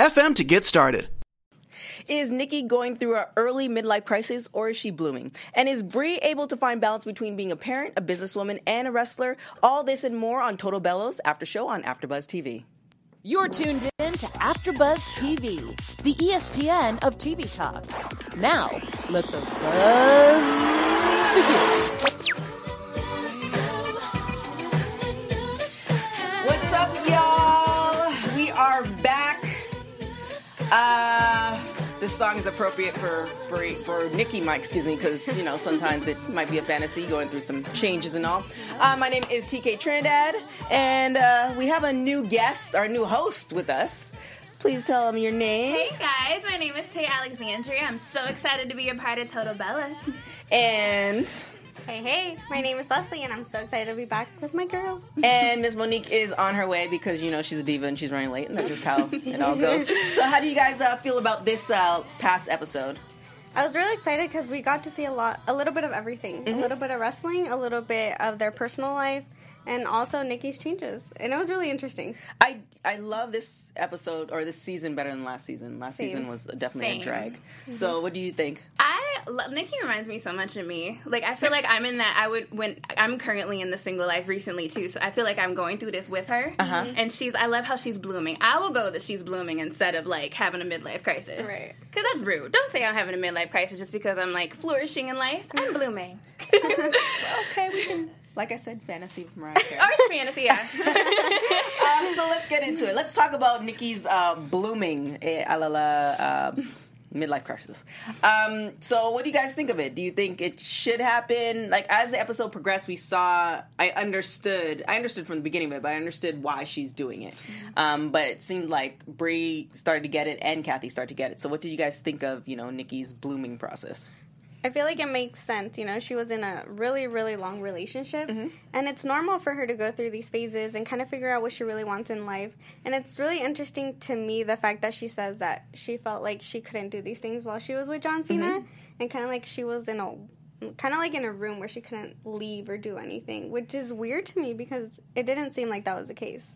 anchor.fm to get started. Is Nikki going through an early midlife crisis or is she blooming? And is Brie able to find balance between being a parent, a businesswoman, and a wrestler? All this and more on Total Bellas after show on AfterBuzz TV. You're tuned in to AfterBuzz TV, the ESPN of TV talk. Now, let the buzz begin. What's up, y'all? We are back. Uh, this song is appropriate for for, for Nikki, Mike, excuse me, because you know sometimes it might be a fantasy going through some changes and all. Uh, my name is TK Trinidad, and uh, we have a new guest, our new host with us. Please tell them your name Hey guys, my name is Tay Alexandria. I'm so excited to be a part of Total Bellas. and Hey, hey, my name is Leslie, and I'm so excited to be back with my girls. and Miss Monique is on her way because you know she's a diva and she's running late, and that's just how it all goes. So, how do you guys uh, feel about this uh, past episode? I was really excited because we got to see a lot, a little bit of everything, a little bit of wrestling, a little bit of their personal life, and also Nikki's changes, and it was really interesting. I I love this episode or this season better than last season. Last Same. season was definitely Same. a drag. So, what do you think? I lo- Nikki reminds me so much of me. Like I feel like I'm in that. I would when I'm currently in the single life recently too. So I feel like I'm going through this with her. Uh-huh. And she's. I love how she's blooming. I will go that she's blooming instead of like having a midlife crisis. Right. Because that's rude. Don't say I'm having a midlife crisis just because I'm like flourishing in life. I'm blooming. Okay, we can. Like I said, fantasy from Mariah Carey. It's fantasy, yeah. um, so let's get into it. Let's talk about Nikki's uh, blooming eh, a la la uh, midlife crisis. Um, so, what do you guys think of it? Do you think it should happen? Like as the episode progressed, we saw. I understood. I understood from the beginning of it, but I understood why she's doing it. Um, but it seemed like Brie started to get it, and Kathy started to get it. So, what did you guys think of you know Nikki's blooming process? I feel like it makes sense. You know, she was in a really, really long relationship, mm-hmm. and it's normal for her to go through these phases and kind of figure out what she really wants in life. And it's really interesting to me the fact that she says that she felt like she couldn't do these things while she was with John Cena, mm-hmm. and kind of like she was in a kind of like in a room where she couldn't leave or do anything, which is weird to me because it didn't seem like that was the case.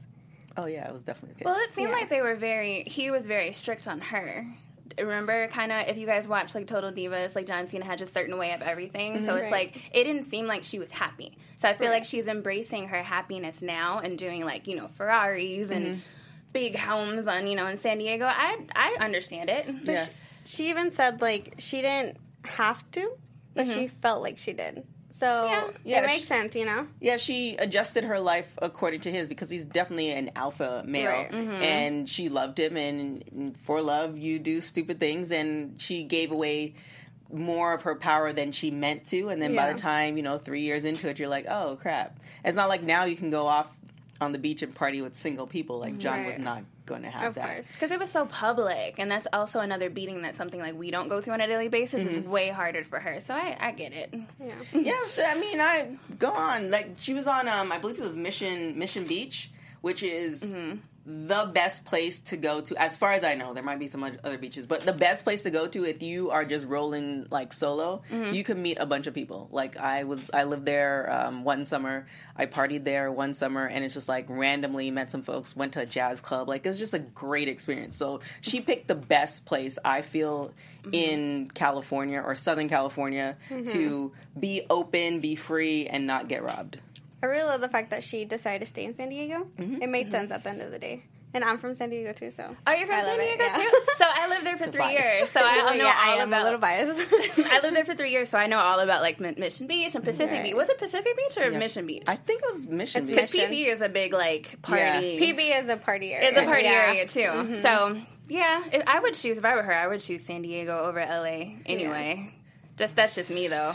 Oh yeah, it was definitely the case. Well, it seemed Yeah. like they were very. He was very strict on her. Remember, kind of, if you guys watch like Total Divas, like John Cena had a certain way of everything. Mm-hmm. So it's Right. like it didn't seem like she was happy. So I feel Right. like she's embracing her happiness now and doing like you know Ferraris and mm-hmm. big homes on you know in San Diego. I I understand it. yeah. She even said like she didn't have to, but she mm-hmm. felt like she did. So Yeah. Yeah, it makes she- sense, you know. Yeah, she adjusted her life according to his because he's definitely an alpha male, Right. Mm-hmm. and she loved him. And, and for love, you do stupid things, and she gave away more of her power than she meant to. And then by the time you know three years into it, you're like, oh crap! It's not like now you can go off on the beach and party with single people. Like John was not going to have Of that. course. Because it was so public, and that's also another beating that something like we don't go through on a daily basis is way harder for her. So I, I get it. Yeah. Yeah, I mean, I go on. Like she was on, um, I believe it was Mission Mission Beach, which is the best place to go to. As far as I know, there might be some other beaches, but the best place to go to if you are just rolling like solo, mm-hmm. you can meet a bunch of people. Like I was, I lived there um, one summer. I partied there one summer, and it's just like randomly met some folks. Went to a jazz club. Like it was just a great experience. So she mm-hmm. picked the best place I feel mm-hmm. in California or Southern California to be open, be free, and not get robbed. I really love the fact that she decided to stay in San Diego. Mm-hmm. It made sense at the end of the day. And I'm from San Diego too, so. Are you from I San love it, Diego yeah. too? So I lived there for So three biased. years. So I know yeah, I all am about. a little biased. I lived there for three years, so I know all about like Mission Beach and Pacific Right. Beach. Was it Pacific Beach or Yeah. Mission Beach? I think it was Mission It's Beach. Because Mission. PB is a big like party. Yeah. PB is a party area. It's a party Yeah. area too. So yeah, if I would choose if I were her, I would choose San Diego over LA anyway. Just that's just me though.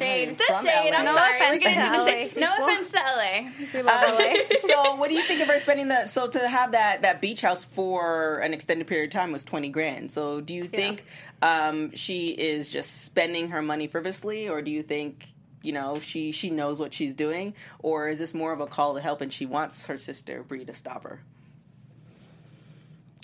Shade. The From shade. LA. I'm No sorry. We're offense getting to into the LA shade. No people. offense to LA. We love LA. so what do you think of her spending the? so to have that that beach house for an extended period of time was 20 grand so do you think um, she is just spending her money frivolously or do you think you know she she knows what she's doing or is this more of a call to help and she wants her sister Brie to stop her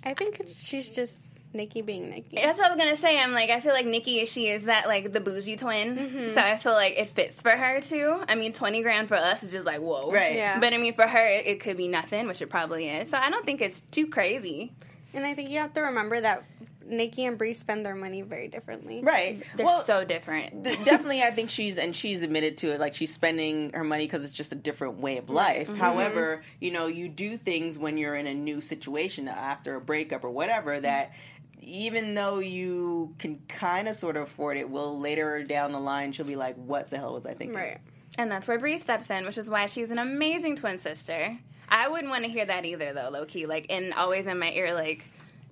I think it's, she's just Nikki being Nikki. That's what I was gonna say. I'm like, I feel like Nikki, she is that like the bougie twin. Mm-hmm. So I feel like it fits for her too. I mean, twenty grand for us is just like whoa, Right. Yeah. But I mean, for her, it, it could be nothing, which it probably is. So I don't think it's too crazy. And I think you have to remember that Nikki and Brie spend their money very differently. right They're well, so different. d- definitely i think she's and she's admitted to it like she's spending her money because it's just a different way of life mm-hmm. however you know you do things when you're in a new situation after a breakup or whatever that even though you can kind of sort of afford it will later down the line she'll be like what the hell was i thinking Right. And that's where Brie steps in, which is why she's an amazing twin sister. I wouldn't want to hear that either, though, low key. Like, and always in my ear, like,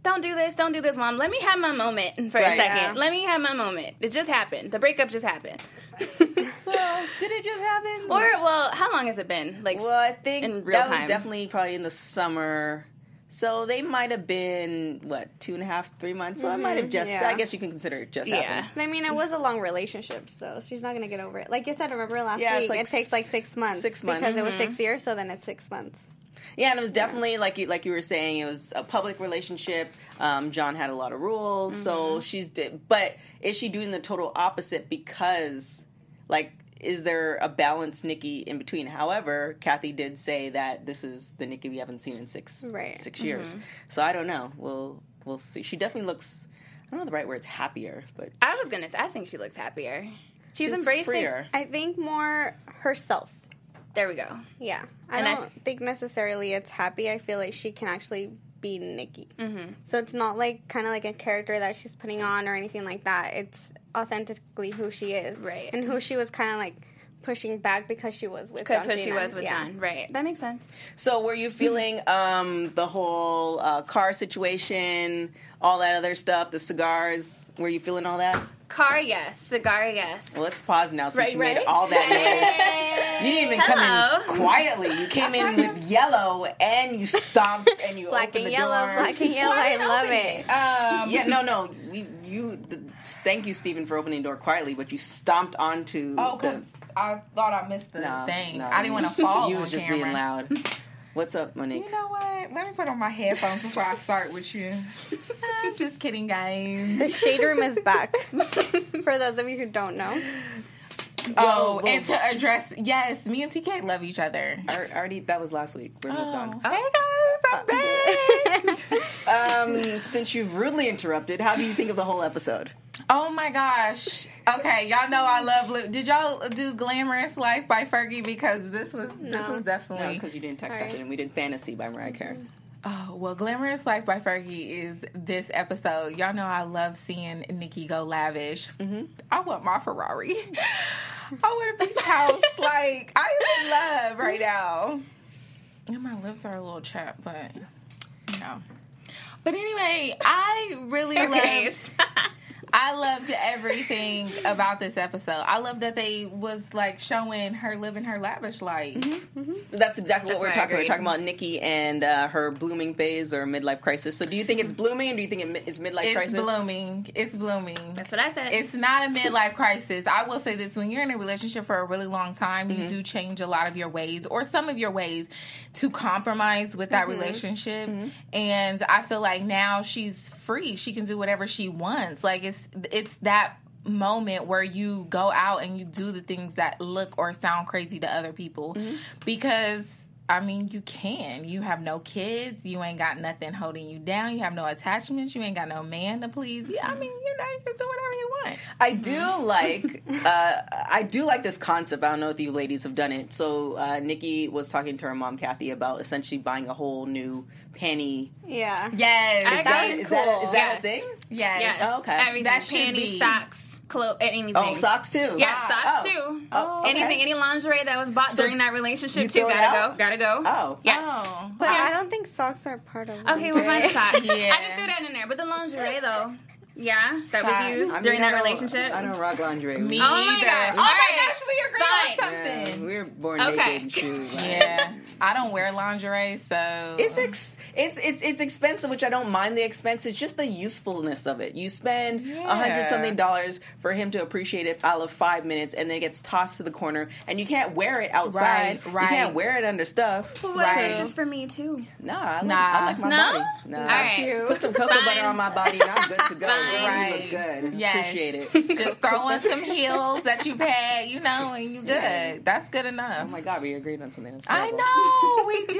don't do this, don't do this, mom. Let me have my moment for Right. a second. Yeah. Let me have my moment. It just happened. The breakup just happened. well did it just happen Or, well, how long has it been? Like, well i think in real that was definitely probably in the summer so they might have been what two and a half three months so i might have just yeah. i guess you can consider it just yeah. happened. And I mean, it was a long relationship, so she's not gonna get over it. Like you said, remember last Yeah, week? like it takes like six months. six months. because it was Mm-hmm. six years, so then it's six months. Yeah, and it was definitely like you like you were saying, it was a public relationship. Um, John had a lot of rules, so she's. Di- but is she doing the total opposite because, like, is there a balanced Nikki in between? However, Kathy did say that this is the Nikki we haven't seen in six Right. six years. So I don't know. We'll we'll see. She definitely looks. I don't know the right words. Happier, but I was gonna say, I think she looks happier. She's she embracing. freer. I think more herself. There we go. Yeah, I And don't think necessarily it's happy. I feel like she can actually be Nikki. Mm-hmm. So it's not like kind of like a character that she's putting on or anything like that. It's authentically who she is, Right. And who she was kind of like pushing back because she was with John. Because John she was with Yeah. John. Right. That makes sense. So were you feeling um, the whole uh, car situation, all that other stuff, the cigars? Were you feeling all that? Car, yes. Cigar, yes. Well, let's pause now since Right, you made all that noise. You didn't even come in quietly. You came in with yellow and you stomped and you Black opened and the yellow, door. black and yellow. Black and yellow. I love it. Um, Yeah, no, no. You, you the, thank you, Stephen, for opening the door quietly, but you stomped onto oh, the. because I thought I missed the No, thing. no, I didn't want to fall You on was just camera. being loud. What's up, Monique? You know what? Let me put on my headphones before I start with you. Just kidding, guys. The shade room is back. For those of you who don't know, Oh, well- and to address, yes, me and TK love each other. Ar- Already, that was last week. We're moved on. Oh, hey guys, I'm back. Um, since you've rudely interrupted, how do you think of the whole episode? Oh my gosh. Okay, y'all know I love. Li- Did y'all do "Glamorous Life" by Fergie? Because this was this No. was No, definitely. because you didn't text Sorry. us and we did "Fantasy" by Mariah mm-hmm. Carey. Oh, well, Glamorous Life by Fergie is this episode. Y'all know I love seeing Nikki go lavish. Mm-hmm. I want my Ferrari. I want a beach house. like, I am in love right now. And my lips are a little chapped, but, you know. But anyway, I really Okay. loved I loved everything about this episode. I love that they was like showing her living her lavish life. Mm-hmm, mm-hmm. That's exactly That's what we're what I talking. We're talking about Nikki and uh, her blooming phase or midlife crisis. So, do you think it's mm-hmm. blooming, or do you think it, it's midlife It's crisis? blooming. It's blooming. That's what I said. It's not a midlife crisis. I will say this: when you're in a relationship for a really long time, you do change a lot of your ways or some of your ways to compromise with that relationship. And I feel like now she's free; she can do whatever she wants. Like it's it's that moment where you go out and you do the things that look or sound crazy to other people. Mm-hmm. Because I mean, you can. You have no kids. You ain't got nothing holding you down. You have no attachments. You ain't got no man to please. Yeah, I mean, you know, you can do whatever you want. I do like uh, I do like this concept. I don't know if you ladies have done it. So uh, Nikki was talking to her mom Kathy about essentially buying a whole new panty. yeah. Yes. Is that, agree. is that, is that Yes. a thing? yes. yes. Oh, okay. Everything. That should Panties, be. socks, clothes, anything. Oh, socks too. Yeah, Ah, socks oh. too. Oh, okay. Anything, any lingerie that was bought So during that relationship too. Gotta go. Gotta go. Oh. Yes. Oh. But Yeah. I don't think socks are part of. It. Okay, well, my socks. Yeah. I just threw that in there. But the lingerie though. Yeah, that Size. was used I mean, during I that relationship. I don't rock lingerie. Me Oh my either. gosh. Oh my Alright. gosh, we agree Fine. on something. Yeah, we were born Okay. naked and shoes. like- Yeah, I don't wear lingerie, so It's ex- it's it's it's expensive, which I don't mind the expense. It's just the usefulness of it. You spend a Yeah. hundred something dollars for him to appreciate it out of five minutes, and then it gets tossed to the corner, and you can't wear it outside. Right, right. You can't wear it under stuff. Well, what Right. it's just for me too? Nah, I like, Nah. I like my No? body. Nah. All right. Put some cocoa butter on my body, and I'm good to go. Fine. Girl, You Right. look good. Yes. Appreciate it. just throw on some heels that you've had, you know, and you good. Yeah. That's good enough. Oh my god, we agreed on something. That's I know we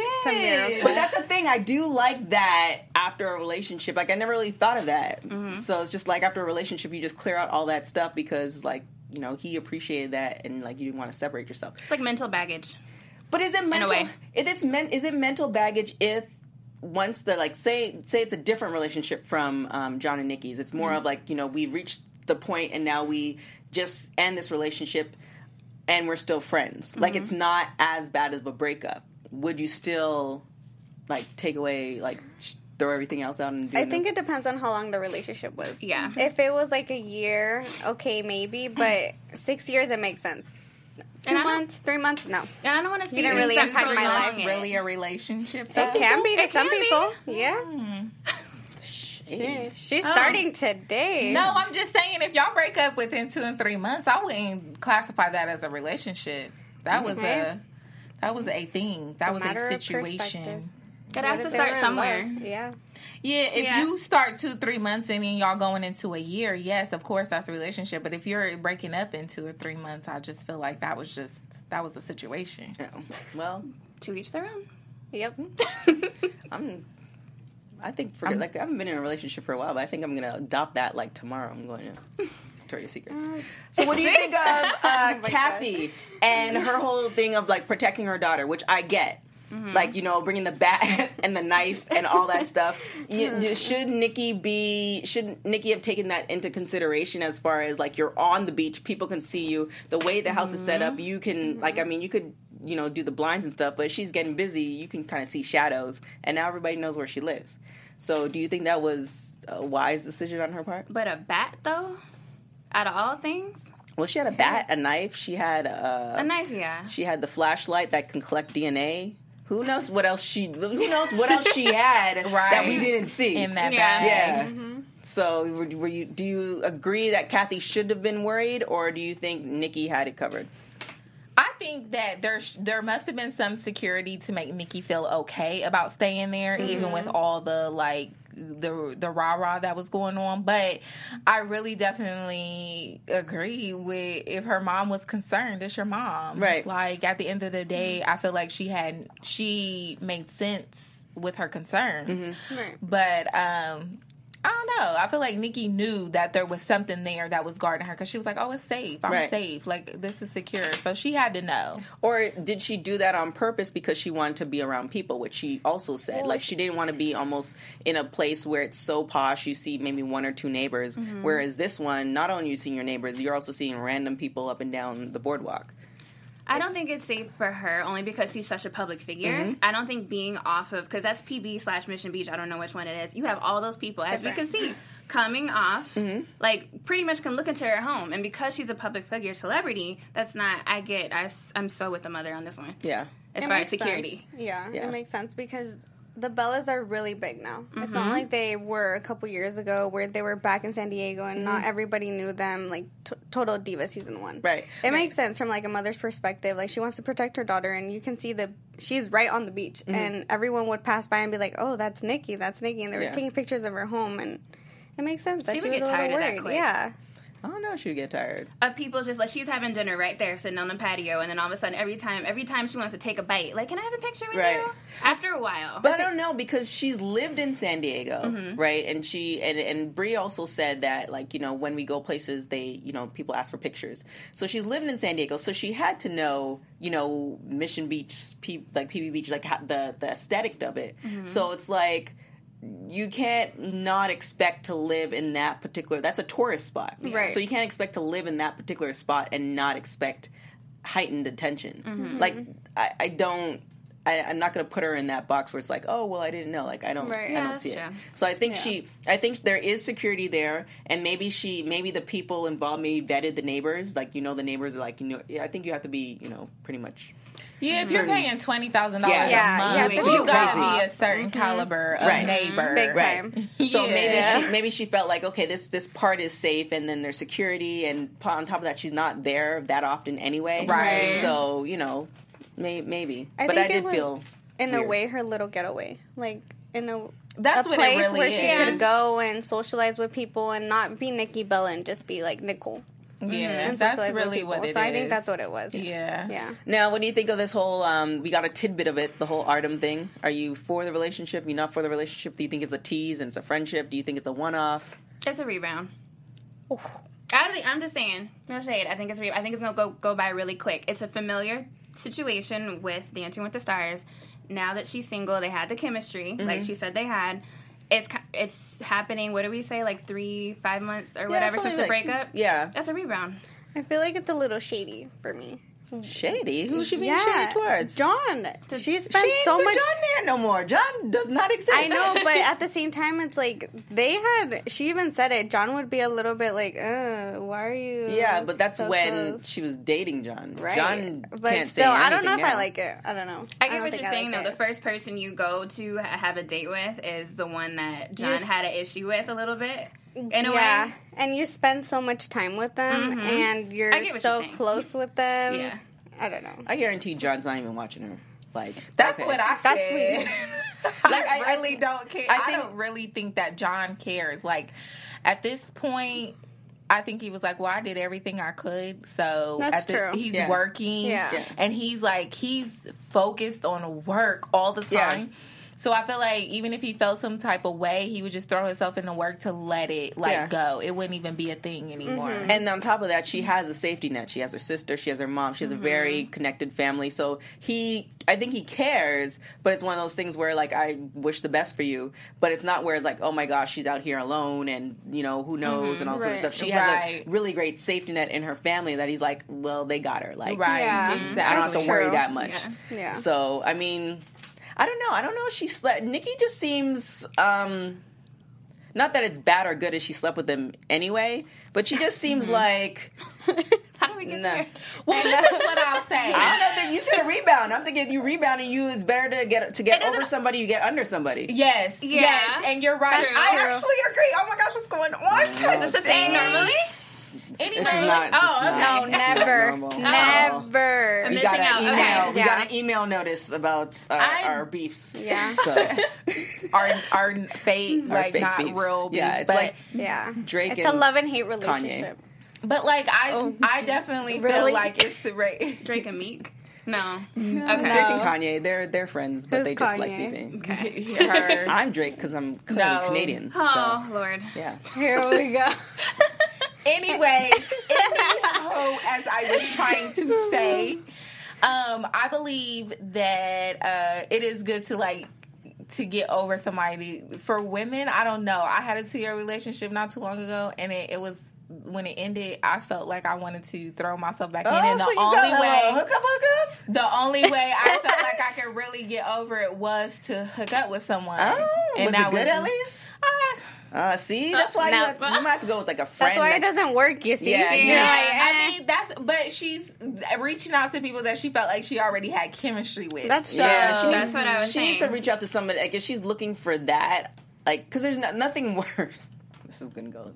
did. But that's the thing. I do like that after a relationship. Like I never really thought of that. Mm-hmm. So it's just like after a relationship, you just clear out all that stuff because like you know he appreciated that and like you didn't want to separate yourself. It's like mental baggage. But is it mental? way. If it's men, is it mental baggage if once the like say say it's a different relationship from um, John and Nikki's? It's more Mm-hmm. of like you know we've reached the point and now we just end this relationship and we're still friends. Like Mm-hmm. it's not as bad as a breakup. Would you still like take away like sh- throw everything else out and do? I a new- think it depends on how long the relationship was. Yeah. If it was like a year, okay, maybe, but six years, it makes sense. Two And months, three months, no. And I don't want to speak didn't really for impact my life, it. really a relationship. It can be to It some can be. people. Yeah. Hmm. She- She's um, starting today. No, I'm just saying if y'all break up within two and three months, I wouldn't classify that as a relationship. That was a that was a thing. That was matter a situation. Perspective. It has to start somewhere. love? Yeah. Yeah, if Yeah. you start two, three months and then y'all going into a year, yes, of course that's a relationship. But if you're breaking up in two or three months, I just feel like that was just that was a situation. Yeah. Well, To each their own. Yep. I'm. I think for like I haven't been in a relationship for a while, but I think I'm gonna adopt that like tomorrow. I'm going to Victoria's Secrets. So, what do you think of uh, Kathy and her whole thing of like protecting her daughter, which I get. Mm-hmm. Like you know, bringing the bat and the knife and all that stuff. You, should Nikki be? Should Nikki have taken that into consideration as far as like you're on the beach, people can see you. The way the house is set up, mm-hmm. you can mm-hmm. like. I mean, you could you know do the blinds and stuff, but she's getting busy. You can kind of see shadows, and now everybody knows where she lives. So, do you think that was a wise decision on her part? But a bat, though, out of all things, Well, she had a bat, a knife. She had uh, a knife, yeah. She had the flashlight that can collect DNA. Who knows what else she? Who knows what else she had that we didn't see In that Yeah. bag. Yeah. Mm-hmm. So, were, were you? Do you agree that Kathy should have been worried, or do you think Nikki had it covered? I think that there there must have been some security to make Nikki feel okay about staying there, even mm-hmm. with all the like the the rah rah that was going on. But I really definitely agree with if her mom was concerned, it's your mom, Right. Like at the end of the day, I feel like she had she made sense with her concerns, Right. but um. I don't know. I feel like Nikki knew that there was something there that was guarding her because she was like, "Oh, it's safe. I'm Right. safe. Like this is secure." So she had to know. Or did she do that on purpose because she wanted to be around people, which she also said? like she didn't want to be almost in a place where it's so posh, you see maybe one or two neighbors. Mm-hmm. Whereas this one, not only you seeing your neighbors, you're also seeing random people up and down the boardwalk. I don't think it's safe for her only because she's such a public figure. Mm-hmm. I don't think being off of because that's PB slash Mission Beach. I don't know which one it is. You have all those people, as we can see, coming off. Mm-hmm. Like pretty much can look into her home, and because she's a public figure, celebrity, that's not. I get. I, I'm so with the mother on this one. Yeah. As It far as security. Yeah, Yeah. it makes sense because the Bellas are really big now. It's Mm-hmm. not like they were a couple years ago where they were back in San Diego and not everybody knew them. Like t- Total Diva season one, Mm-hmm. Right. It makes sense from like a mother's perspective. Like she wants to protect her daughter, and you can see the she's right on the beach, Mm-hmm. and everyone would pass by and be like, "Oh, that's Nikki. That's Nikki," and they were Yeah. taking pictures of her home, and it makes sense that She she, would get tired of that quick. Yeah, I don't know. She would get tired. Of people just like she's having dinner right there, sitting on the patio, and then all of a sudden, every time, every time she wants to take a bite, like, can I have a picture with Right. you? After a while, But I don't know because she's lived in San Diego, Mm-hmm. right? And she and and Brie also said that like you know when we go places, they you know people ask for pictures. So she's lived in San Diego, so she had to know you know Mission Beach, P, like PB Beach, like the the aesthetic of it. Mm-hmm. So it's like you can't not expect to live in that particular. That's a tourist spot, Right. So you can't expect to live in that particular spot and not expect heightened attention. Mm-hmm. Like I, I don't. I, I'm not going to put her in that box where it's like, oh well, I didn't know. Like I don't, Right. I Yeah, don't that's see it. So I think Yeah. she, I think there is security there, and maybe she, maybe the people involved maybe vetted the neighbors. Like you know, the neighbors are like, you know, I think you have to be, you know, pretty much. Yeah, if mm-hmm. you're paying twenty thousand Yeah. dollars Yeah, a month, you have you, gotta be a mm-hmm. certain caliber of Right. neighbor. Big Right. time. So maybe she maybe she felt like okay this this part is safe and then there's security and on top of that she's not there that often anyway. Right. So you know may, maybe I but think I it did was, feel in a way her little getaway, like in a That's a what it place really where she is. could go and socialize with people and not be Nikki Bella and just be like Nicole. Yeah, And that's socialize with really people. what it is. So I think that's what it was. Yeah. Yeah. Now, what do you think of this whole? Um, we got a tidbit of it, the whole Artem thing. Are you for the relationship? You not for the relationship? Do you think it's a tease and it's a friendship? Do you think it's a one-off? It's a rebound. I think, I'm just saying, no shade. I think it's re- I think it's gonna go go by really quick. It's a familiar situation with Dancing with the Stars. Now that she's single, they had the chemistry, like Mm-hmm. she said they had. It's it's happening. What do we say? Like three, five months or whatever since the like- breakup. Yeah, That's a rebound. I feel like it's a little shady for me. Shady. Who's she being yeah. shady towards? John. She She spent ain't so put much John there no more. John does not exist. I know, but at the same time, it's like they had. She even said it. John would be a little bit like, "Uh, why are you?" Yeah, but that's so when close?" she was dating John. Right. John but can't still, say I don't know anything if I like it. I don't know. I get don't what you're I saying like though. it. The first person you go to have a date with is the one that John Just- had an issue with a little bit. In a yeah, way. And you spend so much time with them, Mhm. and you're I get what so you're close with them. Yeah. I don't know. I guarantee John's not even watching her. Like That's okay. what I That's said. Like, I- I I really think- don't care. I I, don't really think that John cares. Like at this point, I think he was like, "Well, I did everything I could." So That's the- true. He's Yeah. working, Yeah. Yeah. and he's like he's focused on work all the Yeah. Time. So I feel like even if he felt some type of way, he would just throw himself into work to let it like Yeah. go. It wouldn't even be a thing anymore. Mm-hmm. And on top of that, she has a safety net. She has her sister. She has her mom. She has a mm-hmm. very connected family. So he, I think he cares, but it's one of those things where like I wish the best for you, but it's not where it's like, oh my gosh, she's out here alone, and you know who knows, mm-hmm. and all sorts of stuff. She has Right. a really great safety net in her family that he's like, well, they got her. Like, Right? Yeah. Exactly. I don't have to That's worry that much. Yeah. Yeah. So I mean, I don't know. I don't know if she slept. Nikki just seems. um not that it's bad or good as she slept with him anyway, but she just seems like How do we get No. there? Well, this is what I'll say. I don't know that you said a rebound. I'm thinking you rebounding you. It's better to get to get It over somebody you get under somebody. Yes, Yeah. yes, and you're right. True. I True. actually agree. Oh my gosh, what's going on? Is this a thing normally? Anyway, This is not. Oh, is okay. No, this is not never, normal. never. I'm We missing got an out. email. Okay. We Yeah. got an email notice about uh, our beefs. Yeah. So our our fake Our like fake not beefs. real beefs, Yeah, it's but, like Yeah. Drake It's a and love and hate relationship. but like I Oh. I definitely Really? feel like it's the right. Drake and Meek? No. Okay. Drake and Kanye. They're they're friends, but Who's they just like Kanye? beefing. Okay. Her. I'm Drake because I'm clearly No. Canadian. Oh So Lord. yeah. Here we go. Anyway, anyhow, as I was trying to say, um, I believe that uh, it is good to like to get over somebody. For women, I don't know. I had a two year relationship not too long ago, and it, it was when it ended. I felt like I wanted to throw myself back in, Oh, and the so you only got a way. little hookup, hookup. The only way I felt like I could really get over it was to hook up with someone. Oh, and was that it good was- at least? Uh, Uh, see, that's why no. you, have, you might have to go with like a friend. That's why it doesn't work. You see? Yeah, yeah. like, I eh. mean, that's but she's reaching out to people that she felt like she already had chemistry with. That's true. Yeah, she That's needs, what I was she needs to reach out to somebody. Like if she's looking for that, like because there's no, nothing worse. This is gonna go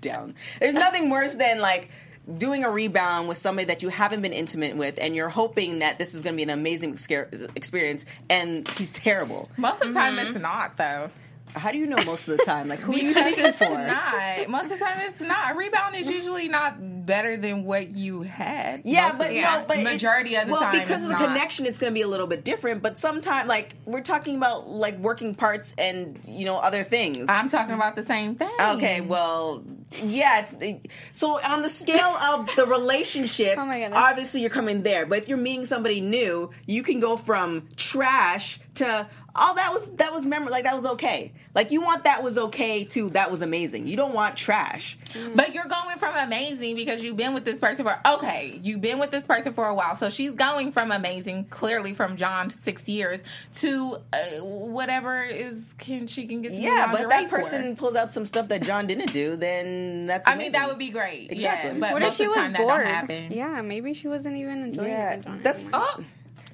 down. There's nothing worse than like doing a rebound with somebody that you haven't been intimate with, and you're hoping that this is gonna be an amazing exper- experience, and he's terrible. most of the time Mm-hmm. it's not though. How do you know most of the time? Like who are you speaking it's for? not. Most of the time it's not. A rebound is usually not better than what you had. Yeah, but yeah. no, but it- majority of the well, time Well, because of the not. connection, it's going to be a little bit different. But sometimes, like we're talking about, like working parts and you know other things. I'm talking about the same thing. okay, well, yeah, it's so on the scale of the relationship. Oh my goodness. Obviously, you're coming there, but if you're meeting somebody new, you can go from trash to oh that was that was memorable like that was okay like you want that was okay too. that was amazing you don't want trash But you're going from amazing because you've been with this person for okay, you've been with this person for a while. So she's going from amazing, clearly from John six years to uh, whatever is can she can get. Some yeah but lingerie that for. person pulls out some stuff that john didn't do then that's I mean, that would be great. Exactly. Yeah, but What if most she of the was time that bored? don't happen. Yeah, maybe she wasn't even enjoying yeah it. That's anymore. Oh,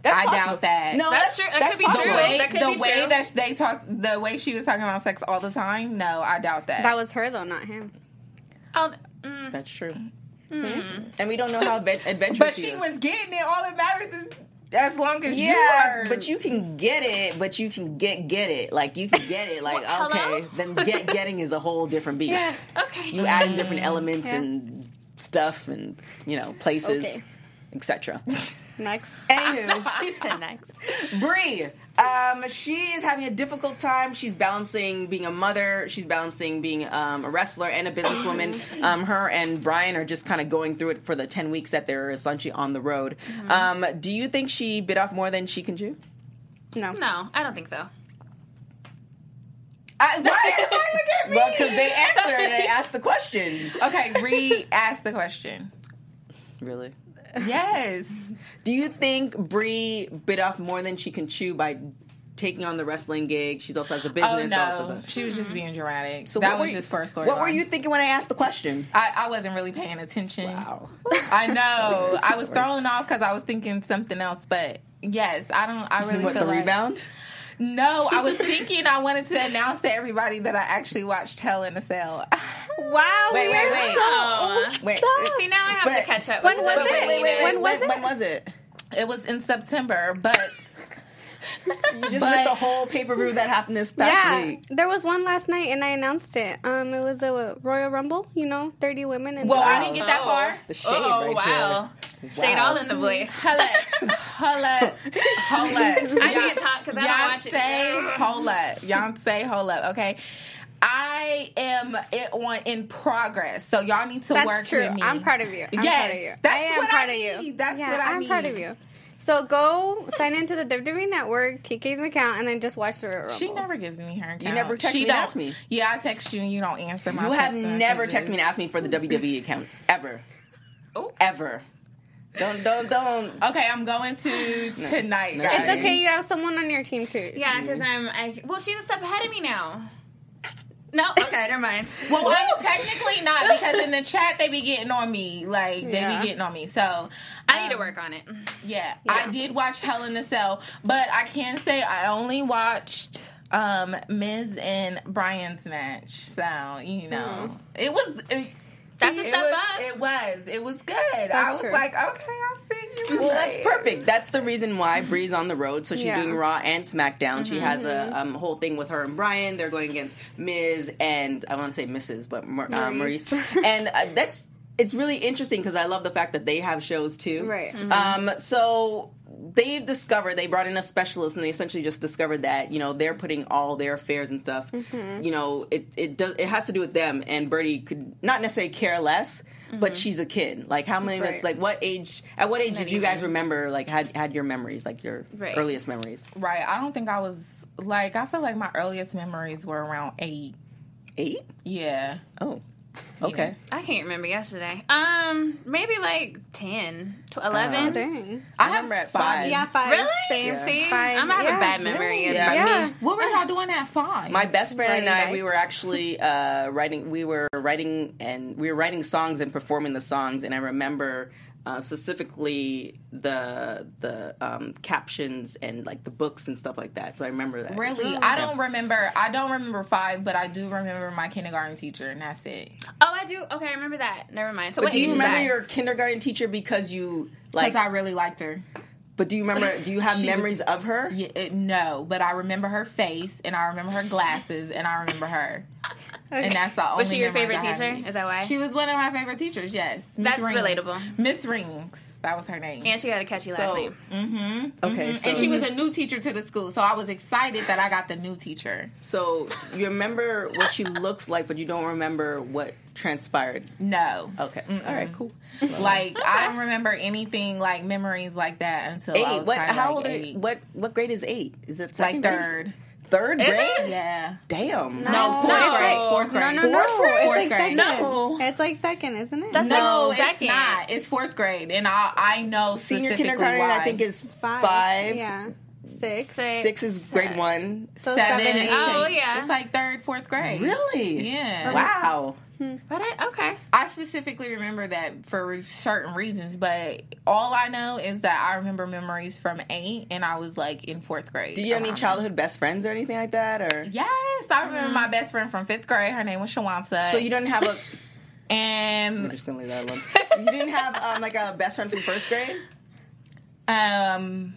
that's I possible. doubt that. no That's that's, true. That that's could be possible. The true. way, That could the be way true. that they talk, the way she was talking about sex all the time. No, I doubt that. that was her though, not him. oh, mm, that's true Hmm. and we don't know how adventurous but she she was getting it. All that matters is as long as you Yeah, are. but you can get it, but you can get get it. Like you can get it. Like What, okay, then get getting is a whole different beast. okay. You add in different elements Yeah. and stuff and you know places, Okay. etc. Next. Anywho, He said next. Brie, um, she is having a difficult time. She's balancing being a mother. She's balancing being um, a wrestler and a businesswoman. Um, her and Bryan are just kind of going through it for the ten weeks that they're essentially on the road. Um, do you think she bit off more than she can chew? No. No, I don't think so. I, why did everybody look at me? Well, because they answered and they asked the question. Okay, re-ask the question. Really? Yes. Do you think Brie bit off more than she can chew by taking on the wrestling gig? She's also has a Oh business. also no, she was just being dramatic. So that was you- just first story. What were you thinking when I asked the question? I, I wasn't really paying attention. Wow. I know. I was thrown off because I was thinking something else. But yes, I don't. I really what feel the like, rebound? No, I was thinking I wanted to announce to everybody that I actually watched Hell in a Cell. Wow. Wait, wait, wait. so Oh. Wait. stuff. See, now I have But- to catch up. When was it? Wait, wait, wait. When was it? when was it? It was in September, but You just But- missed the whole pay per view that happened this past Yeah, week. there was one last night, and I announced it. Um, it was a Royal Rumble. You know, thirty women. And well, I didn't get that Oh. far. The shade oh right wow. here. Shade Wow. all in the voice. Hold up, hold up, hold up. I can't talk because I don't watch it. Beyonce, hold up. Beyonce, hold up. Okay. I am it on in progress, so y'all need to That's work true. with me. I'm part of you. I'm Yes, proud of you. that's I am what I proud of need. you. That's yeah, what I I'm part of you. So go sign into the WWE Network, TK's account, and then just watch the Royal Rumble. She never gives me her. Account. You never text she me and don't- ask me. Yeah, I text you and you don't answer my. You have never messages. texted me and asked me for the WWE account ever, Oh. ever. Don't don't don't. Okay, I'm going to tonight. No. guys. It's okay. You have someone on your team too. Yeah, because I'm. I, well, she's a step ahead of me now. No, okay, never mind. Well, I'm technically not because in the chat they be getting on me. Like they Yeah. be getting on me. So I need to um, work on it. Yeah, I did watch Hell in the Cell, but I can say I only watched um Miz and Bryan's match. So you know, it was. It, That's a it step was, up. It was. It was good. I was true. like, okay, I'll see you. Well, that's perfect. That's the reason why Brie's on the road. So she's Yeah. doing Raw and SmackDown. She has Mm-hmm. a um, whole thing with her and Bryan. They're going against Miz and I want to say Mrs. but Mar- uh, Maryse. Maryse. and uh, that's it's really interesting because I love the fact that they have shows too. Right. Um. So they've discovered they brought in a specialist and they essentially just discovered that you know they're putting all their affairs and stuff. Mm-hmm. You know it it does it has to do with them and Birdie could not necessarily care less. But mm-hmm. she's a kid. Like, how many of us? Like, what age? At what age did you guys remember? Like, had had your memories? Like your Right. earliest memories? Right. I don't think I was like. I feel like my earliest memories were around eight. Eight? Yeah. Oh, okay. I can't remember yesterday. Um, maybe like 10, to 11. Oh, dang. I, remember have at five. Yeah, five. Really? Same. See, Five. I'm gonna have yeah. a bad memory. Really? of Yeah, me- What were y'all doing at five? My best friend and Riding I, we were actually uh, writing. We were writing and we were writing songs and performing the songs. And I remember uh, specifically the the um, captions and like the books and stuff like that. So I remember that. Really, I don't remember. I don't remember five, but I do remember my kindergarten teacher, and that's it. Oh, I do. Okay, I remember that. Never mind. So But what do you remember that? your kindergarten teacher because you Because like? I really liked her. But do you remember? Do you have She was- memories of her? Yeah, it, no, but I remember her face, and I remember her glasses, and I remember her. And that's the only. Was she your favorite teacher? Is that why? She was one of my favorite teachers. Yes, Miss That's Rings. relatable. Miss Rings. That was her name. And she had a catchy last So- name. Mm-hmm, okay, mm-hmm. so, and she was a new teacher to the school, so I was excited that I got the new teacher. so you remember what she looks like, but you don't remember what transpired. No, Okay, all right, cool. like I don't remember anything like memories like that until I Eight. was What? How like old? Are, what? What grade is eight? Is it Like second grade? Third. Third Is grade? it? Yeah. Damn. No, fourth No. grade. Fourth No, grade. no, Fourth no. grade? It's like grade. second. No. It's like second, isn't it? That's No, like it's second. not. It's fourth grade, and I I know Senior specifically kindergarten, why. I think, is five. five. Yeah. Six. Six. Six is grade one. So seven, seven, eight. eight. Oh, yeah. It's like third, fourth grade. Really? Yeah. Wow. But I, okay. I specifically remember that for certain reasons, but all I know is that I remember memories from eight, and I was like in fourth grade. Do you have any around childhood best friends or anything like that, or. Yes, I remember my best friend from fifth grade. Her name was Shawansa. so you don't have a? I'm and just gonna leave that alone. You didn't have um, like a best friend from first grade. um.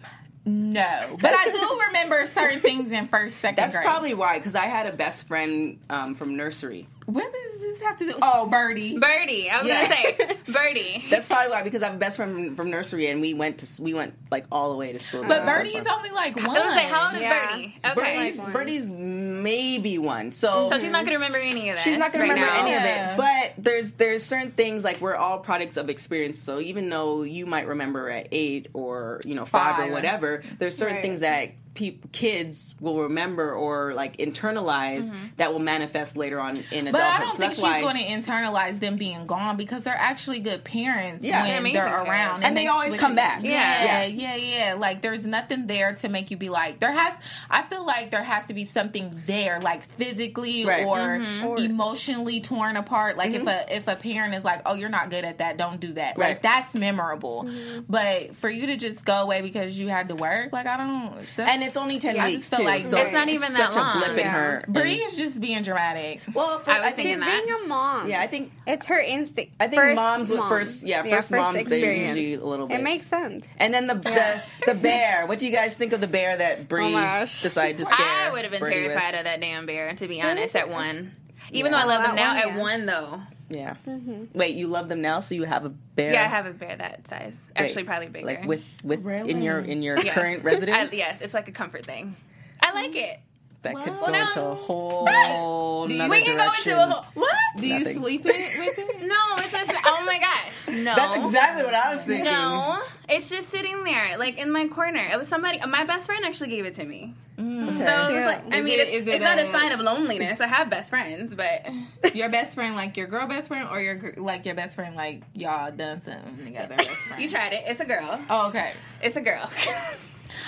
No, but I do remember certain things in first, second That's grade. probably why, because I had a best friend um, from nursery. What does this have to do? Oh, Birdie. Birdie. I was Yeah. gonna say Birdie. That's probably why, because I have a best friend from, from nursery, and we went to we went like all the way to school. But together. Birdie is only like one. I was gonna say, how old is Yeah. Birdie? Okay. Birdie's, Like. Birdie's maybe one. So, so she's not gonna remember any of that. She's not gonna right remember now. any of Yeah. it. But there's there's certain things like we're all products of experience. So even though you might remember at eight or you know five, Five. or whatever, there's certain Right. things that peop kids will remember or like internalize mm-hmm. that will manifest later on in adulthood. But I don't so think she's why. going to internalize them being gone because they're actually good parents Yeah. when They're they're around, And they always come it. back. Yeah, Yeah. yeah, yeah, Like there's nothing there to make you be like there has. I feel like there has to be something there, like physically Right. or mm-hmm. Or- emotionally torn apart. Like if mm-hmm. a if a parent is like, oh, you're not good at that, don't do that. Right. Like that's memorable. But for you to just go away because you had to work, like I don't. and it's only ten I just weeks feel too. like so It's not even that such long. a blip in her. Brie is just being dramatic. well, for, I was I, think thinking She's that. being a mom. yeah, I think It's her instinct. I think first moms with mom. first- yeah, first moms, they're experience. usually a little bit- It makes sense. And then the, the the bear. What do you guys think of the bear that Brie Oh decided to scare? I would have been Birdie with? terrified of that damn bear, to be honest, at one. Even though I love them that now, one, at one though. Yeah. Mm-hmm. Wait, you love them now, so you have a bear? Yeah, I have a bear that size. Wait, Actually, probably bigger. Like with with in your in your Yes. current I, residence. yes, it's like a comfort thing. I like it. That could Well, go now- into a whole Do you- We can go into a whole. What? Do you Nothing. sleep it with it? No, it's just. Oh my gosh. No. That's exactly what I was thinking. No, it's just sitting there, like in my corner. It was somebody. My best friend actually gave it to me. Okay. So it was like, I mean, it- it's, is it it's not a, a- sign of loneliness. I have best friends, but your best friend like your girl best friend or your like your best friend like y'all done something together you tried it. It's a girl. oh okay It's a girl.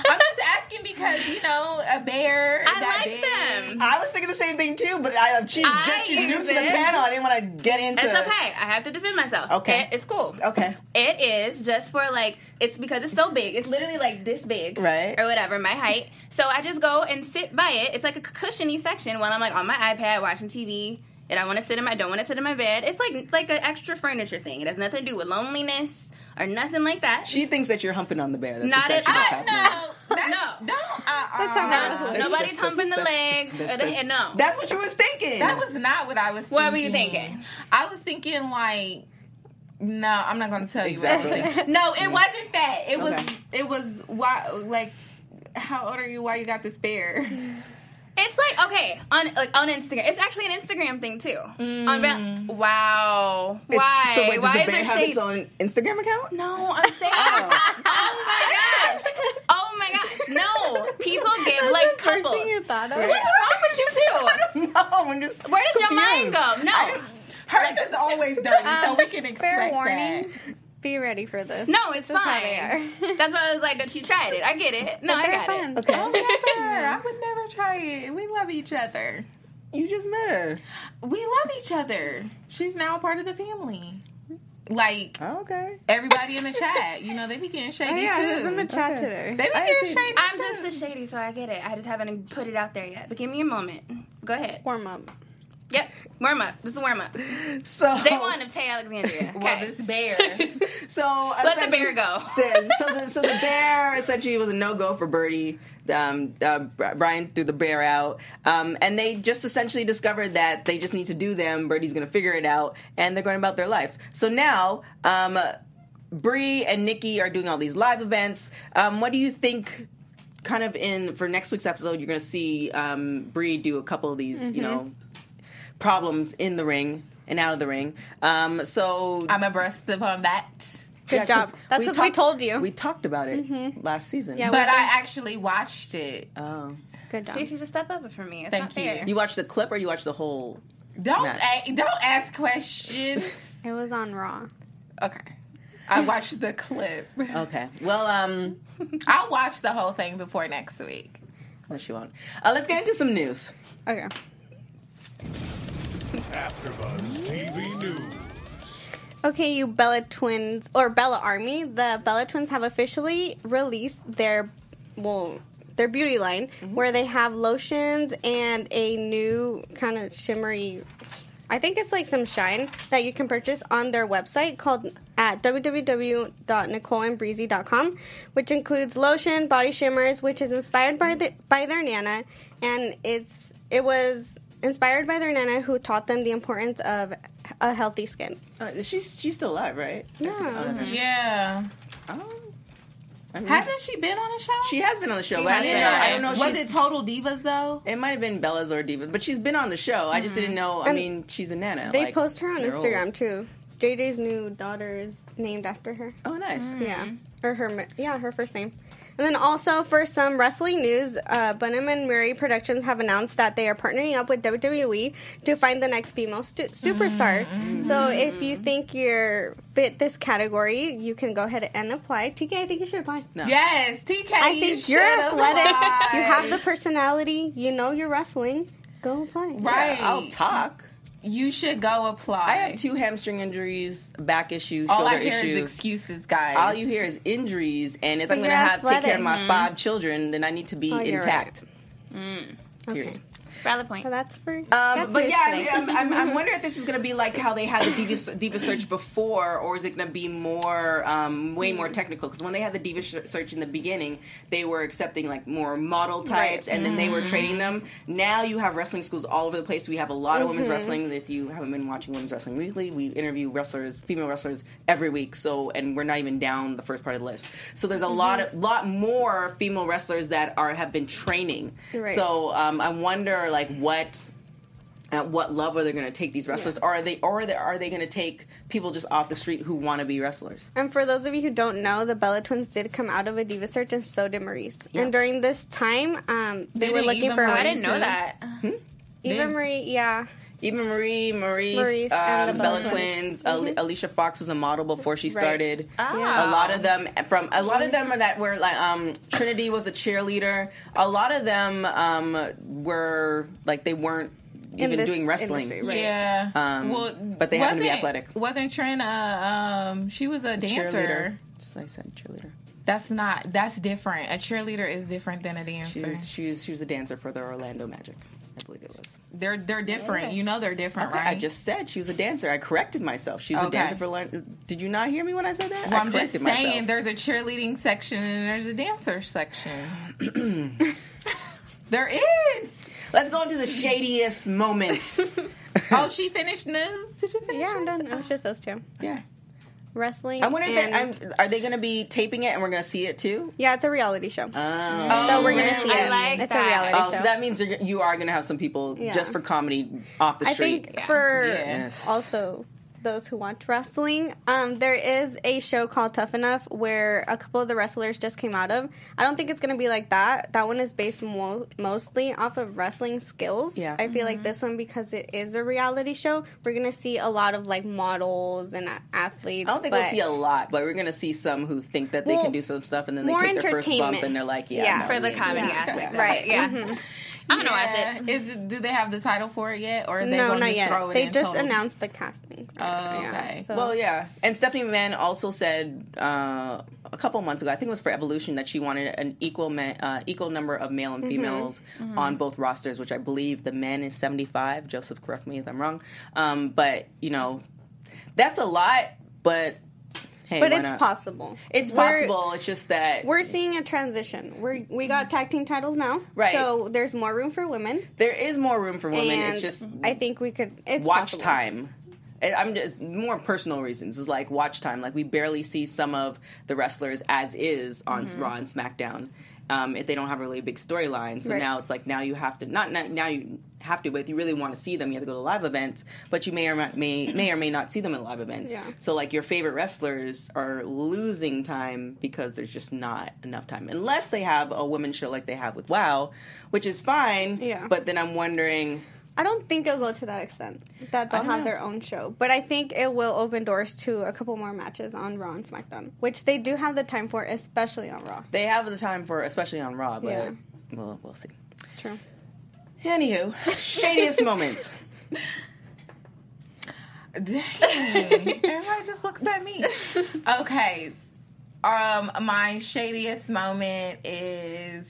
I'm just asking because you know a bear I that like big. them. I was thinking the same thing too, but I, she's I just, she's new to the it. panel. I didn't want to get into. It's okay. I have to defend myself. Okay. It- it's cool. Okay. It is just for like it's because it's so big. It's literally like this big, Right. or whatever, my height. So I just go and sit by it. It's like a cushiony section while I'm like on my iPad watching TV. And I want to sit in my, don't want to sit in my bed. It's like like an extra furniture thing. It has nothing to do with loneliness or nothing like that. She thinks that you're humping on the bear. That's Not at all. no that's, No. don't uh, That's how uh, girls No. That's- nobody's that's- humping the that's- leg that's- or the that's- No, That's what you was thinking. that was not what i was thinking. What were you thinking. thinking? i was thinking like no i'm not gonna tell you what I was Exactly. no it wasn't that it was Okay. it was why like how old are you why you got this bear It's like okay on like on Instagram. It's actually an Instagram thing too. Mm. On Val- wow, It's- why? So wait, does why the is bear there have shade? its own Instagram account? No, I'm saying. Oh. oh. my gosh! Oh my gosh! No, people give like First couples. thing you thought of. What's wrong with you two? No, I'm just. Where does your mind go? No, hers is always dirty so we can expect Fair warning. that Be ready for this. no, it's That's how fine. they are. That's why I was like, "Don't you tried it. I get it. No, But I they're got fun. it." Okay. Oh, never. I would never try it. We love each other. You just met her. We love each other. She's now a part of the family. Like Oh, okay. everybody in the chat, you know, they be getting Oh, shady yeah, too. who's in the chat Okay. today? They be I getting see. shady. I'm too. just a shady, so I get it. I just haven't put it out there yet. But give me a moment. Go ahead. Warm up. Yep, warm up. This is warm up. So Day one of Tay Alexandria. well, Okay. this bear. So Let the bear go. so the so the bear essentially was a no go for Birdie. Um, uh, Bryan threw the bear out, um, and they just essentially discovered that they just need to do them. Birdie's going to figure it out, and they're going about their life. So now, um, Brie and Nikki are doing all these live events. Um, what do you think? Kind of in for next week's episode, you're going to see um, Brie do a couple of these, you know, problems in the ring and out of the ring. Um, so I'm abreast upon that. Good yeah, job. 'cause That's what we told you. We talked about it last season. Yeah, But we- I actually watched it. Oh. Good job. Stacey, just step up for me. It's Thank not you. fair. You watched the clip or you watched the whole? Don't Match. a- don't ask questions. It was on Raw. okay. I watched the clip. Okay. Well, um, I'll watch the whole thing before next week. unless you won't. Uh, let's get into some news. Okay. AfterBuzz TV News. Okay, you Bella Twins or Bella Army. The Bella Twins have officially released their well their beauty line mm-hmm. where they have lotions and a new kind of shimmery I think it's like some shine that you can purchase on their website called at www.nicoleandbrizee.com, which includes lotion, body shimmers, which is inspired by the, by their nana, and it's it was inspired by their nana who taught them the importance of a healthy skin. Uh, she's she's still alive, right? Yeah. Yeah. Um, I mean, Hasn't she been on a show? she has been on the show, She but I, didn't know, I don't know. if Was it Total Divas though? It might have been Bella's or Divas, but she's been on the show. I just didn't know. I And mean, she's a nana. They like, post her on Instagram old. too. JJ's new daughter is named after her. Oh, nice. Yeah, or her yeah her first name. And then also for some wrestling news, uh, Bunim and Murray Productions have announced that they are partnering up with WWE to find the next female stu- superstar. So if you think you're fit this category, you can go ahead and apply. TK, I think you should apply. No. Yes, TK. I think you're athletic. apply. You have the personality. You know you're wrestling. Go apply. right. I'll talk. You should go apply. I have two hamstring injuries, back issue, All shoulder I hear issue. is excuses, guys. All you hear is injuries, and if But I'm going to you're have take care of my athletic. five children, then I need to be Oh, you're intact. Mm. Okay. Period. Valid point. So that's for. Um, that's but yeah, I today. mean, I'm, I'm, I'm wondering if this is going to be like how they had the Diva, Diva search before, or is it going to be more, um, way more technical? Because when they had the Diva search in the beginning, they were accepting like more model types, and then they were training them. Now you have wrestling schools all over the place. We have a lot of women's wrestling. If you haven't been watching Women's Wrestling Weekly, we interview wrestlers, female wrestlers every week. So, and we're not even down the first part of the list. So there's a lot of lot more female wrestlers that are have been training. Right. So um, I wonder like what at what level they're going to take these wrestlers, or are they, or are they, are they going to take people just off the street who want to be wrestlers? And for those of you who don't know, the Bella Twins did come out of a diva search, and so did Maryse. Yeah. And during this time, um, they Did were looking even for Maryse I didn't know too? that. Eva Did- Marie. Yeah, Eva Marie, Maryse, Maryse um, and the the Bella Bella Twins, Twins. Ali- Alicia Fox was a model before she started. Oh. A lot of them from a lot of them are that were like um, Trinity was a cheerleader. A lot of them um, were like they weren't even doing wrestling. industry, right. Yeah. Um, well, but they happen to be wasn't- athletic. Wasn't Trina? Um, she was a dancer. Cheerleader. Just like I said, cheerleader. That's not. That's different. A cheerleader is different than a She dancer. was she was she was a dancer for the Orlando Magic. I believe it was. They're they're different. You know they're different, Okay, right? I just said she was a dancer. I corrected myself. She's was a dancer for. Orlando. Did you not hear me when I said that? Well, I I'm just corrected saying myself. there's a cheerleading section and there's a dancer section. there is. Let's go into the shadiest moments. Oh, she finished news. Did you finish? yeah, I'm news? done. It was just those two. yeah. Wrestling. I wonder if and, that, I'm, are they going to be taping it and we're going to see it too? yeah, it's a reality show. Oh. so we're gonna really? see I it. like it's that. a reality Oh, show. so that means you're, you are going to have some people Yeah. just for comedy off the street. I street. think for Yes. also those who watch wrestling, um, there is a show called Tough Enough where a couple of the wrestlers just came out of. I don't think it's going to be like that. That one is based mo- mostly off of wrestling skills. Yeah. I feel like this one because it is a reality show, we're going to see a lot of like models and a- athletes. I don't think but we'll see a lot, but we're going to see some who think that they Well, can do some stuff and then they take their first bump and they're like, yeah. Yeah. no, For the comedy doing this aspect, crap. of it. Yeah. I'm gonna watch it. Is it. Do they have the title for it yet, or are they no, going not to yet. throw it They in just total? announced the casting. Oh, okay. so- Well, yeah. And Stephanie McMahon also said uh, a couple months ago, I think it was for Evolution, that she wanted an equal ma- uh, equal number of male Mm-hmm. and females on both rosters, which I believe the men is 75. Joseph, correct me if I'm wrong. Um, but, you know, that's a lot, but hey, but it's not? possible. It's We're- possible. It's just that We're seeing a transition. We we got tag team titles now, Right. So there's more room for women. there is more room for women. and it's just I think we could. It's watch possible. time. I'm just more personal reasons. Is like watch time. Like we barely see some of the wrestlers as is on Mm-hmm. Raw and SmackDown. Um, if they don't have a really big storyline, so Right. now it's like now you have to not, not now you have to, but if you really want to see them, you have to go to live events. But you may or not, may may or may not see them in live events. Yeah. So like your favorite wrestlers are losing time because there's just not enough time, unless they have a women's show like they have with WoW, which is fine. Yeah. But then I'm wondering. I don't think it'll go to that extent that they'll have know. their own show, but I think it will open doors to a couple more matches on Raw and SmackDown, which they do have the time for, especially on Raw. They have the time for, especially on Raw, but Yeah. we'll, we'll see. True. Anywho, shadiest moment. Dang. Everybody just looks at me. Okay. Um, my shadiest moment is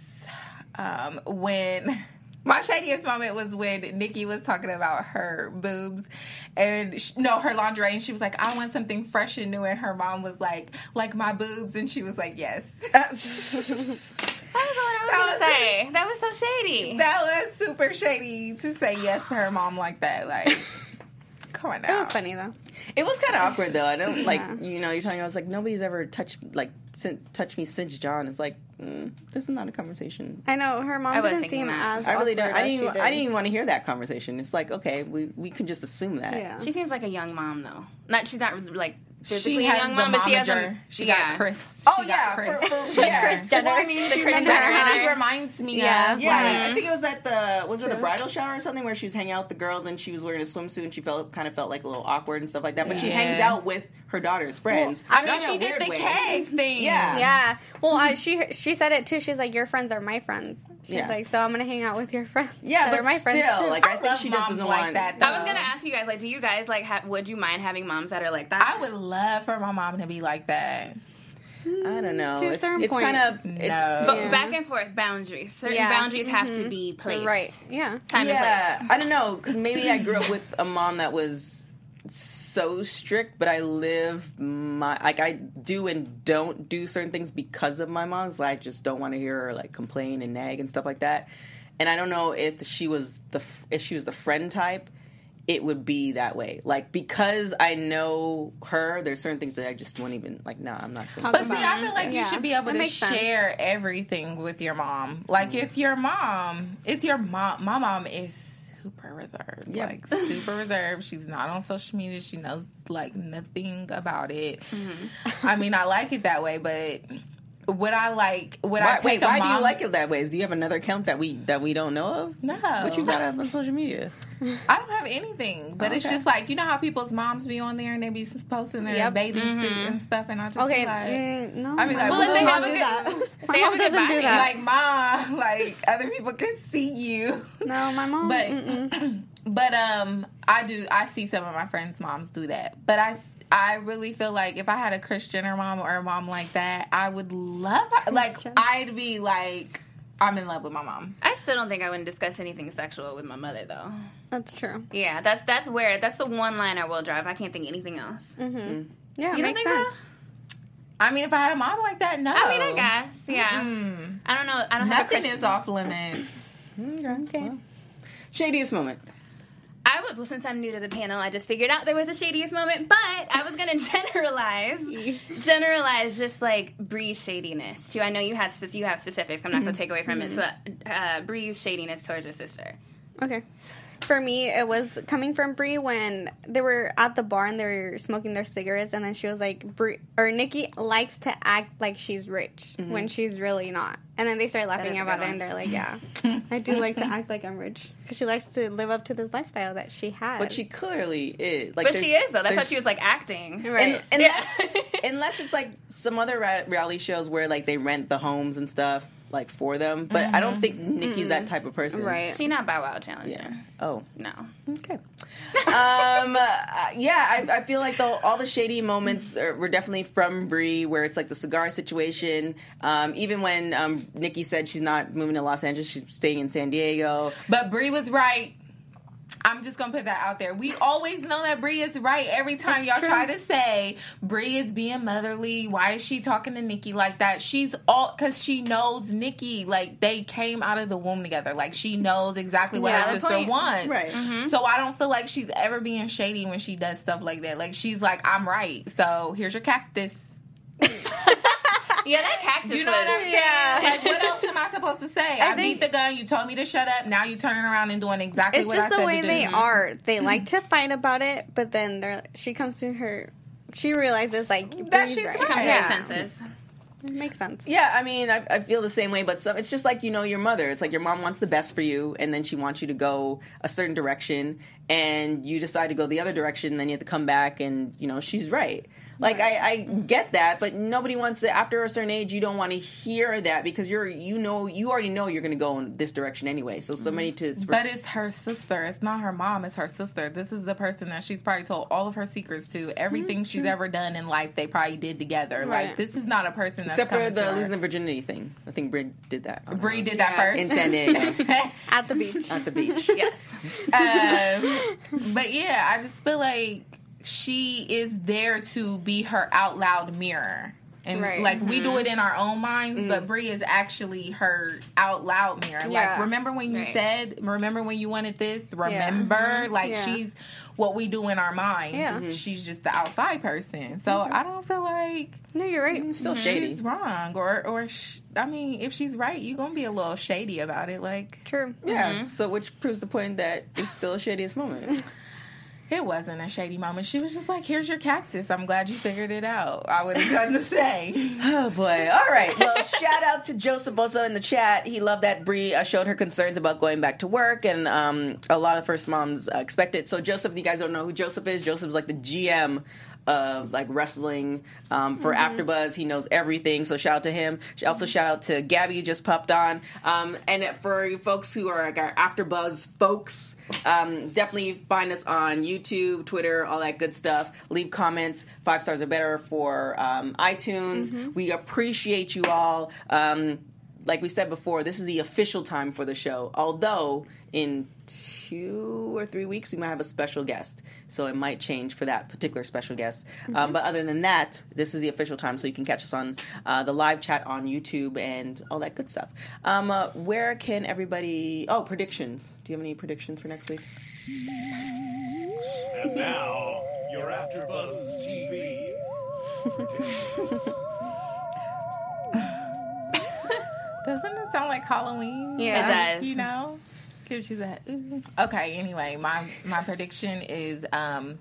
um when my shadiest moment was when Nikki was talking about her boobs and sh- no her lingerie and she was like I want something fresh and new and her mom was like like my boobs and she was like yes That was what I was That gonna was say. That was so shady. that was super shady to say yes to her mom like that like come on now It was funny though. It was kind of awkward though. I don't like Yeah. you know you're telling me I was like nobody's ever touched like sin- touched me since John. It's like mm, this is not a conversation. I know her mom I didn't seem that. as. I really don't. I didn't. Even, did. I didn't even want to hear that conversation. It's like okay, we we can just assume that. Yeah. She seems like a young mom though. Not she's not like physically she a has young the mom, but she has a momager. she yeah. got Kris Oh she yeah, got Kris. for, for, yeah. Jenner. Well, I mean, The you Kris Jenner. she reminds me Yeah. of Yeah, like, I think it was at the was it a bridal shower or something where she was hanging out with the girls and she was wearing a swimsuit and she felt kind of felt like a little awkward and stuff like that. But she hangs out with her daughter's friends. I mean, she did the way. keg thing. Yeah. Yeah. Well, I, she she said it too. She's like, "Your friends are my friends." She's Yeah. like, "So I'm gonna hang out with your friends." Yeah, that but are my friends still, too." like I, I think she just doesn't like want that, I was gonna ask you guys, like, do you guys like? Ha- would you mind having moms that are like that? I would love for my mom to be like that. I don't know. To a It's, it's point. kind of it's No. but Yeah. back and forth boundaries. Certain Yeah. boundaries have to Mhm. be placed. right. Yeah. Time yeah. and I don't know because maybe I grew up with a mom that was so strict, but I live my like I do and don't do certain things because of my mom's. Like, I just don't want to hear her like complain and nag and stuff like that. And I don't know if she was the if she was the friend type. It would be that way, like because I know her. There's certain things that I just won't even like. Nah, I'm not. Gonna But see, I feel like you Yeah, should be able that to makes sense. share everything with your mom. Like mm. it's your mom. It's your mom. My mom is super reserved. Yeah. Like super reserved. She's not on social media. She knows like nothing about it. Mm-hmm. I mean, I like it that way, but would I like? Would Why, I take wait, a why mom? do you like it that way? Do you have another account that we that we don't know of? No, What you got up on social media? I don't have anything, but it's Okay. just like you know how people's moms be on there and they be posting their Yep. bathing suit and stuff, and I just Okay. be like, mm, no. I mean, my like, mom well, if they does have not a do good- that. My they have mom a good doesn't do body, that. like mom, like other people can see you. no, my mom. But mm-mm. but um, I do. I see some of my friends' moms do that, but I. I really feel like if I had a Christian or mom or a mom like that, I would love. Like Christian. I'd be like, I'm in love with my mom. I still don't think I would discuss anything sexual with my mother though. that's true. Yeah, that's that's where that's the one line I will drive. I can't think anything else. Mm-hmm. Yeah, You don't think sense. so? I mean, if I had a mom like that, no. I mean, I guess. Yeah. Mm. I don't know. I don't have a Nothing Christian- is off limits. Okay. Shadiest moment. I was listening to I'm new to the panel. I just figured out there was a shadiest moment, but I was gonna generalize, generalize just like Brie's shadiness too. I know you have spe- you have specifics. I'm not gonna mm-hmm. take away from it. Mm-hmm. So uh, Brie's shadiness towards her sister. Okay. For me, it was coming from Brie when they were at the bar and they were smoking their cigarettes, and then she was like, Brie, or Nikki likes to act like she's rich mm-hmm. when she's really not. And then they start laughing about good it, and they're like, Yeah, I do like to act like I'm rich. Because she likes to live up to this lifestyle that she has. But she clearly is. Like, But she is though. That's why there's- she was like acting. Right. And, unless, Yeah. unless it's like some other reality shows where like they rent the homes and stuff like for them. But I don't think Nikki's that type of person. right. She not Bow Wow challenger. Yeah. Oh. No. Okay. um, uh, yeah, I, I feel like the, all the shady moments are, were definitely from Brie, where it's like the cigar situation. Um, even when um, Nikki said she's not moving to Los Angeles, she's staying in San Diego. But Brie was right. I'm just gonna put that out there. We always know that Brie is right every time That's y'all true. try to say Brie is being motherly. Why is she talking to Nikki like that? She's all because she knows Nikki. Like they came out of the womb together. Like she knows exactly what Yeah, her sister point. wants. Right. Mm-hmm. So I don't feel like she's ever being shady when she does stuff like that. Like she's like, I'm right. So here's your cactus. Yeah, that cactus. You know what I'm saying? Yeah. Like, what else am I supposed to say? I, think- beat the gun. You told me to shut up. Now you're turning around and doing exactly It's what I said It's just I the way they do. are. They mm-hmm. like to fight about it, but then they're she comes to her. She realizes like That she's right. right. Come to Yeah. his senses. It makes sense. Yeah, I mean, I, I feel the same way, but some, it's just like you know your mother. It's like your mom wants the best for you, and then she wants you to go a certain direction, and you decide to go the other direction, and then you have to come back, and you know she's right. Like I, I get that, but nobody wants to. After a certain age, you don't want to hear that because you're, you know, you already know you're going to go in this direction anyway. So somebody to, But it's her sister. It's not her mom. It's her sister. This is the person that she's probably told all of her secrets to. Everything she's ever done in life, they probably did together. Like this is not a person that's except for the to losing the virginity thing. I think Brie did that. on her Brie own. did that Yeah. first in San Diego At the beach. at the beach. Yes. um, but yeah, I just feel like she is there to be her out loud mirror. And Right. like we do it mm-hmm. in our own minds, but mm. Brie is actually her out loud mirror. Like remember when you Right. said, remember when you wanted this? Remember, mm-hmm. like Yeah. she's what we do in our minds. Yeah. Mhm. She's just the outside person. So mm-hmm. I don't feel like No, you're right. Still shady. she's wrong, or or sh- I mean, if she's right, you're gonna be a little shady about it. Like True. Yeah. So which proves the point that it's still a shadiest moment. It wasn't a shady moment. She was just like, "Here's your cactus. I'm glad you figured it out." I would have done the same. Oh boy! All right. Well, shout out to Joseph Bozo in the chat. He loved that Brie uh, showed her concerns about going back to work, and um, a lot of first moms uh, expect it. So Joseph, you guys don't know who Joseph is. Joseph's like the GM of like wrestling um, for AfterBuzz. He knows everything. So shout out to him. Also shout out to Gabby who just popped on. Um, and for you folks who are like our AfterBuzz folks, um, definitely find us on YouTube, Twitter, all that good stuff. Leave comments. Five stars or better for um, iTunes. We appreciate you all. Um, like we said before, this is the official time for the show. Although in two or three weeks we might have a special guest, so it might change for that particular special guest. Um, but other than that, this is the official time, so you can catch us on uh, the live chat on YouTube and all that good stuff. Um, uh, where can everybody? Oh, predictions. Do you have any predictions for next week? And now, you're AfterBuzz TV. Doesn't it sound like Halloween? Yeah. It does. You know, gives you that. Okay. Anyway, my my prediction is um.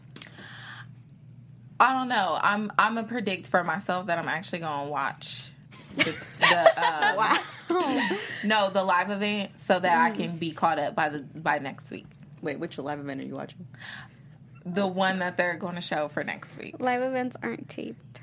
I don't know. I'm I'm a predict for myself that I'm actually gonna watch the, the um, Wow. no the live event so that I can be caught up by the by next week. Wait, which live event are you watching? The one that they're going to show for next week. Live events aren't taped.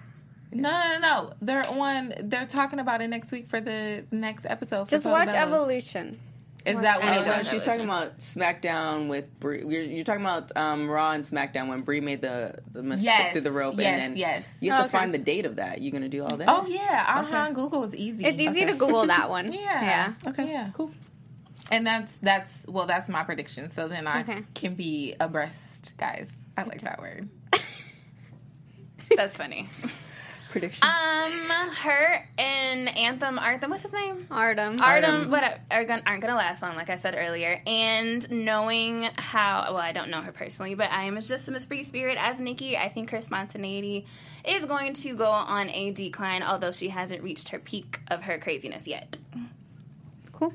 No, no, no, no. They're on. They're talking about it next week for the next episode. For Just Total watch Bellas. Evolution. Is that what I it know No, was? she's talking about SmackDown with Brie. You're, you're talking about um, Raw and SmackDown when Brie made the the mistake Yes, through the rope, yes, and then yes. you have Oh, to okay. find the date of that. You're gonna do all that? Oh yeah, uh huh. Google is easy. It's easy Okay. to Google that one. Yeah. Yeah. okay, Yeah. cool. And that's that's well, that's my prediction. So then I Okay. can be abreast, guys. I like that word. That's funny. Prediction. Um, her and Anthem, Artem, what's his name? Artem. Artem, what are gonna, aren't gonna last long, like I said earlier. And knowing how, well, I don't know her personally, but I am just a free spirit as Nikki. I think her spontaneity is going to go on a decline, although she hasn't reached her peak of her craziness yet. Cool.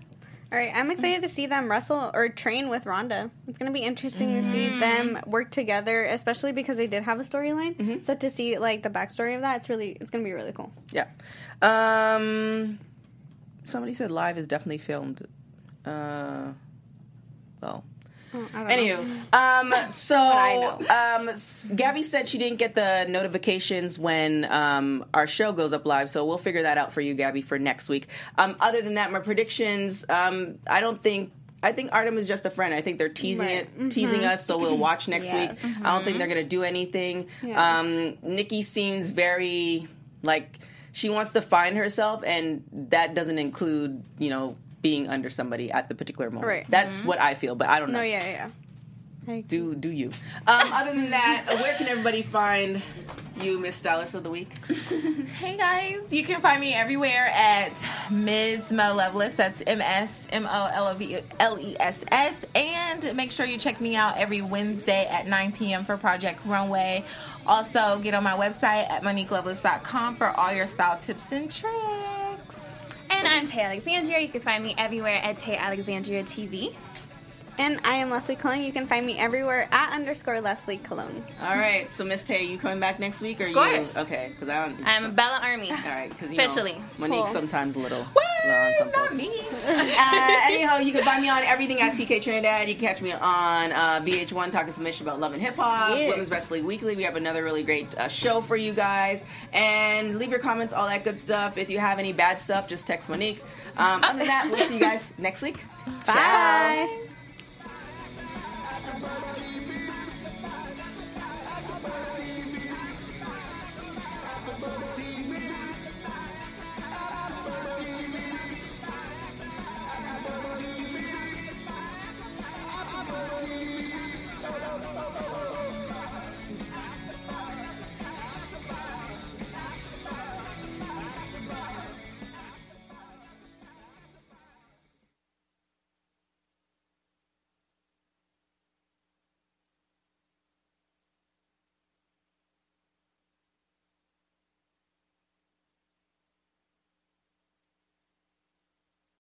All right, I'm excited to see them wrestle or train with Ronda. It's going to be interesting to see them work together, especially because they did have a storyline. So to see like the backstory of that, it's really it's going to be really cool. yeah. Um, somebody said live is definitely filmed. Uh, well. Oh, I don't know. Anywho, um, so um, Gabby said she didn't get the notifications when um, our show goes up live, so we'll figure that out for you, Gabby, for next week. Um, other than that, my predictions, um, I don't think. I think Artem is just a friend. I think they're teasing Right. it, teasing us, so we'll watch next Yes. week. I don't think they're gonna do anything. Yeah. Um, Nikki seems very like she wants to find herself, and that doesn't include you know being under somebody at the particular moment. Right. That's what I feel, but I don't know. No, yeah, yeah. do do you. Um, other than that, uh, where can everybody find you, Miss Stylist of the Week? Hey guys, you can find me everywhere at Ms. Mo Loveless. That's M S M O L O V L E S S. And make sure you check me out every Wednesday at 9 p.m. for Project Runway. Also, get on my website at MoniqueLoveless.com for all your style tips and tricks. I'm Tay Alexandria. You can find me everywhere at Tay Alexandria TV. And I am Leslie Cologne. You can find me everywhere at underscore Leslie Cologne. All right, so Miss Tay, you coming back next week or you? course. Okay, because I don't. I'm Bella Army. all right, because Officially. know, Monique Cool. sometimes a little, little on some Not me. uh, anyhow, you can find me on everything at TK Trinidad. You can catch me on uh, VH1 talking submission about love and hip hop. Yeah. Women's Wrestling Weekly. We have another really great uh, show for you guys. And leave your comments, all that good stuff. If you have any bad stuff, just text Monique. Um, other than that, we'll see you guys next week. Bye. Must